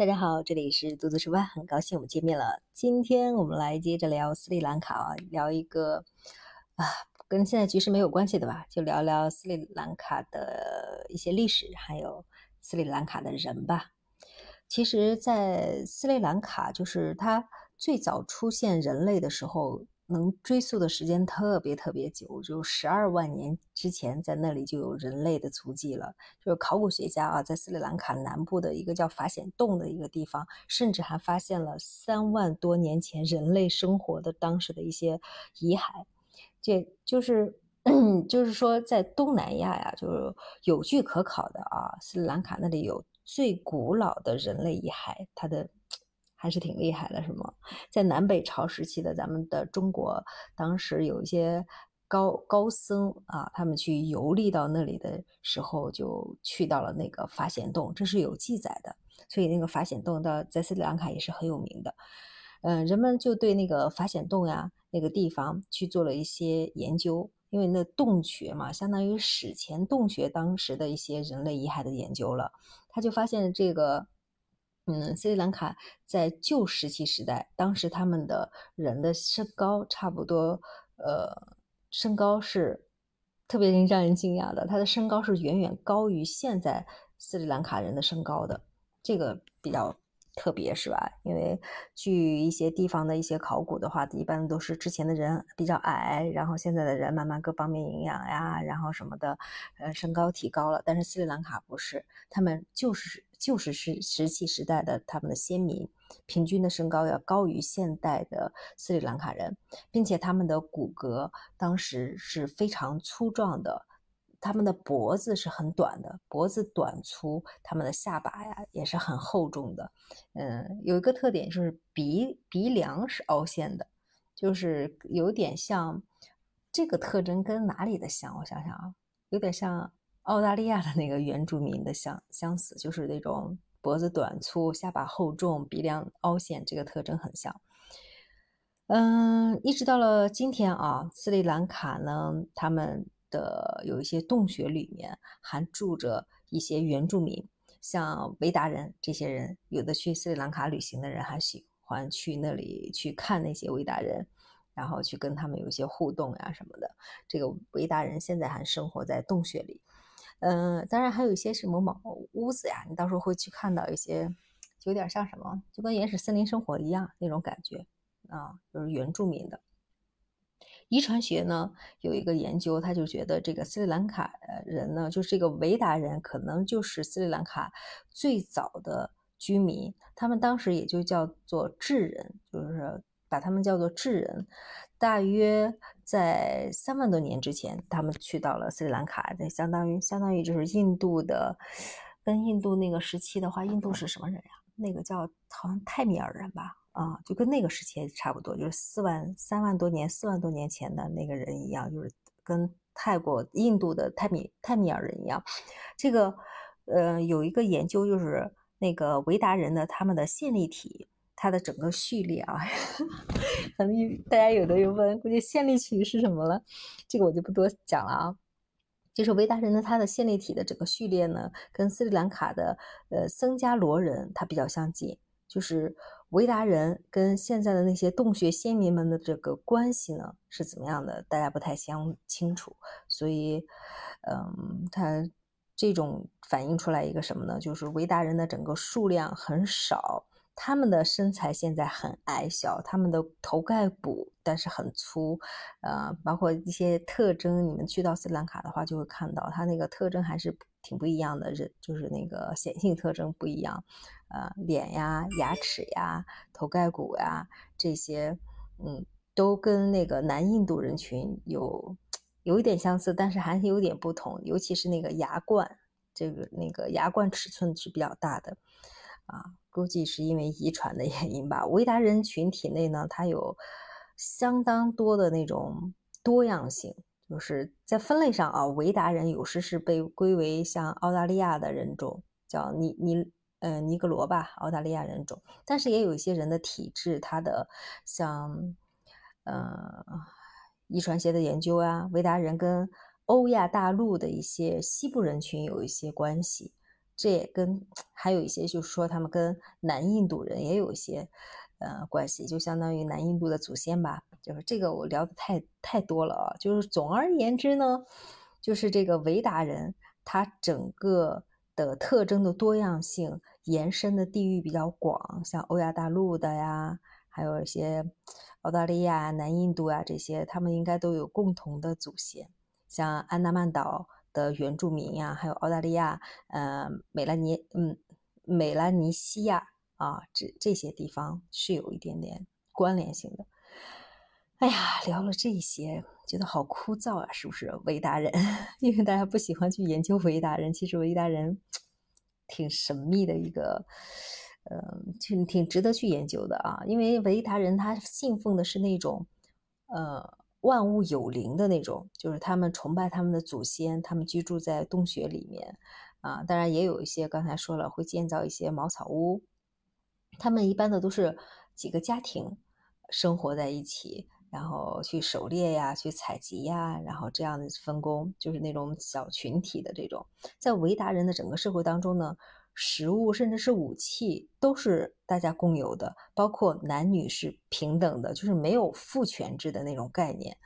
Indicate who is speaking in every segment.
Speaker 1: 大家好，这里是嘟嘟吃饭，很高兴我们见面了。今天我们来接着聊斯里兰卡啊，聊一个啊跟现在局势没有关系的吧，就聊聊斯里兰卡的一些历史，还有斯里兰卡的人吧。其实，在斯里兰卡，就是它最早出现人类的时候。能追溯的时间特别特别久，就十二万年之前，在那里就有人类的足迹了。就是考古学家啊，在斯里兰卡南部的一个叫法显洞的一个地方，甚至还发现了三万多年前人类生活的当时的一些遗骸。这就是，就是说，在东南亚呀，就是有据可考的啊，斯里兰卡那里有最古老的人类遗骸，它的。还是挺厉害的，是吗？在南北朝时期的咱们的中国，当时有一些高高僧啊，他们去游历到那里的时候，就去到了那个法显洞，这是有记载的。所以那个法显洞到在斯里兰卡也是很有名的。嗯，人们就对那个法显洞呀那个地方去做了一些研究，因为那洞穴嘛，相当于史前洞穴当时的一些人类遗骸的研究了，他就发现这个。嗯，斯里兰卡在旧石器时代，当时他们的人的身高差不多，呃，身高是特别让人惊讶的，他的身高是远远高于现在斯里兰卡人的身高的，这个比较。特别是吧，因为据一些地方的一些考古的话，一般都是之前的人比较矮，然后现在的人慢慢各方面营养呀，然后什么的，呃，身高提高了。但是斯里兰卡不是，他们就是就是石石器时代的他们的先民，平均的身高要高于现代的斯里兰卡人，并且他们的骨骼当时是非常粗壮的。他们的脖子是很短的，脖子短粗，他们的下巴呀也是很厚重的。嗯，有一个特点就是鼻鼻梁是凹陷的，就是有点像这个特征跟哪里的像？我想想啊，有点像澳大利亚的那个原住民的相相似，就是那种脖子短粗、下巴厚重、鼻梁凹陷，这个特征很像。嗯，一直到了今天啊，斯里兰卡呢，他们。的有一些洞穴里面还住着一些原住民，像维达人这些人，有的去斯里兰卡旅行的人还喜欢去那里去看那些维达人，然后去跟他们有一些互动呀什么的。这个维达人现在还生活在洞穴里，嗯，当然还有一些什么茅屋子呀，你到时候会去看到一些，就有点像什么，就跟原始森林生活一样那种感觉啊，就是原住民的。遗传学呢有一个研究，他就觉得这个斯里兰卡人呢，就是这个维达人，可能就是斯里兰卡最早的居民。他们当时也就叫做智人，就是把他们叫做智人。大约在三万多年之前，他们去到了斯里兰卡，这相当于相当于就是印度的，跟印度那个时期的话，印度是什么人呀？那个叫好像泰米尔人吧。啊，就跟那个时期差不多，就是四万三万多年、四万多年前的那个人一样，就是跟泰国、印度的泰米泰米尔人一样。这个，呃，有一个研究，就是那个维达人的他们的线粒体，它的整个序列啊，可能大家有的又问，估计线粒体是什么了？这个我就不多讲了啊。就是维达人的他的线粒体的整个序列呢，跟斯里兰卡的呃僧伽罗人它比较相近。就是维达人跟现在的那些洞穴先民们的这个关系呢是怎么样的？大家不太相清楚，所以，嗯，他这种反映出来一个什么呢？就是维达人的整个数量很少，他们的身材现在很矮小，他们的头盖骨但是很粗，呃，包括一些特征，你们去到斯兰卡的话就会看到，它那个特征还是挺不一样的，人就是那个显性特征不一样。呃，脸呀、牙齿呀、头盖骨呀这些，嗯，都跟那个南印度人群有有一点相似，但是还是有点不同。尤其是那个牙冠，这个那个牙冠尺寸是比较大的，啊，估计是因为遗传的原因吧。维达人群体内呢，它有相当多的那种多样性，就是在分类上啊，维达人有时是被归为像澳大利亚的人种，叫尼尼。嗯，尼格罗吧，澳大利亚人种，但是也有一些人的体质，他的像，呃，遗传学的研究啊，维达人跟欧亚大陆的一些西部人群有一些关系，这也跟还有一些就是说他们跟南印度人也有一些呃关系，就相当于南印度的祖先吧。就是这个我聊的太太多了啊。就是总而言之呢，就是这个维达人，他整个的特征的多样性延伸的地域比较广，像欧亚大陆的呀，还有一些澳大利亚、南印度啊这些，他们应该都有共同的祖先，像安达曼岛。的原住民呀，还有澳大利亚、呃，美拉尼，嗯，美拉尼西亚啊，这这些地方是有一点点关联性的。哎呀，聊了这些，觉得好枯燥啊，是不是？维达人，因为大家不喜欢去研究维达人，其实维达人 挺神秘的一个，呃，挺挺值得去研究的啊。因为维达人他信奉的是那种，呃。万物有灵的那种，就是他们崇拜他们的祖先，他们居住在洞穴里面，啊，当然也有一些刚才说了会建造一些茅草屋，他们一般的都是几个家庭生活在一起，然后去狩猎呀，去采集呀，然后这样的分工，就是那种小群体的这种，在维达人的整个社会当中呢。食物甚至是武器都是大家共有的，包括男女是平等的，就是没有父权制的那种概念。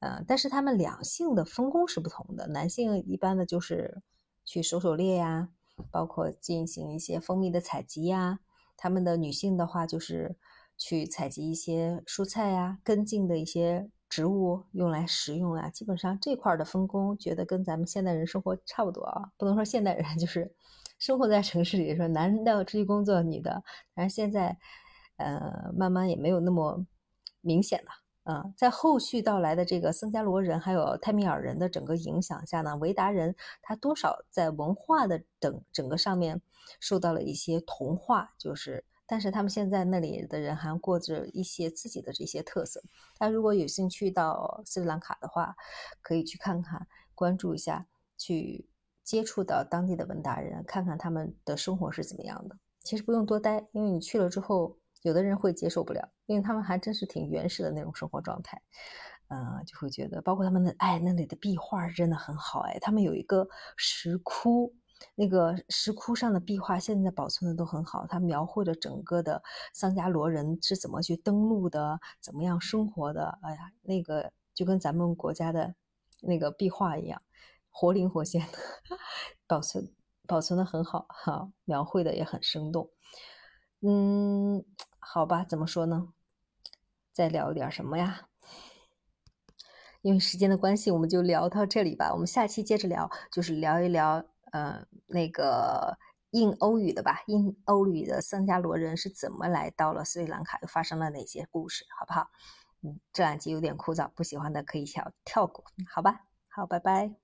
Speaker 1: 呃，但是他们两性的分工是不同的，男性一般的就是去狩狩猎呀，包括进行一些蜂蜜的采集呀。他们的女性的话就是去采集一些蔬菜呀、根茎的一些植物用来食用啊。基本上这块的分工，觉得跟咱们现代人生活差不多啊，不能说现代人就是。生活在城市里，说男的要出去工作，女的，但是现在，呃，慢慢也没有那么明显了。嗯，在后续到来的这个僧伽罗人还有泰米尔人的整个影响下呢，维达人他多少在文化的整整个上面受到了一些同化，就是，但是他们现在那里的人还过着一些自己的这些特色。大家如果有兴趣到斯里兰卡的话，可以去看看，关注一下，去。接触到当地的文达人，看看他们的生活是怎么样的。其实不用多待，因为你去了之后，有的人会接受不了，因为他们还真是挺原始的那种生活状态。嗯，就会觉得，包括他们的，哎，那里的壁画真的很好，哎，他们有一个石窟，那个石窟上的壁画现在保存的都很好，它描绘了整个的桑加罗人是怎么去登陆的，怎么样生活的。哎呀，那个就跟咱们国家的那个壁画一样。活灵活现的保存保存的很好哈，描绘的也很生动。嗯，好吧，怎么说呢？再聊一点什么呀？因为时间的关系，我们就聊到这里吧。我们下期接着聊，就是聊一聊呃那个印欧语的吧，印欧语的僧伽罗人是怎么来到了斯里兰卡，又发生了哪些故事，好不好？嗯，这两集有点枯燥，不喜欢的可以跳跳过，好吧？好，拜拜。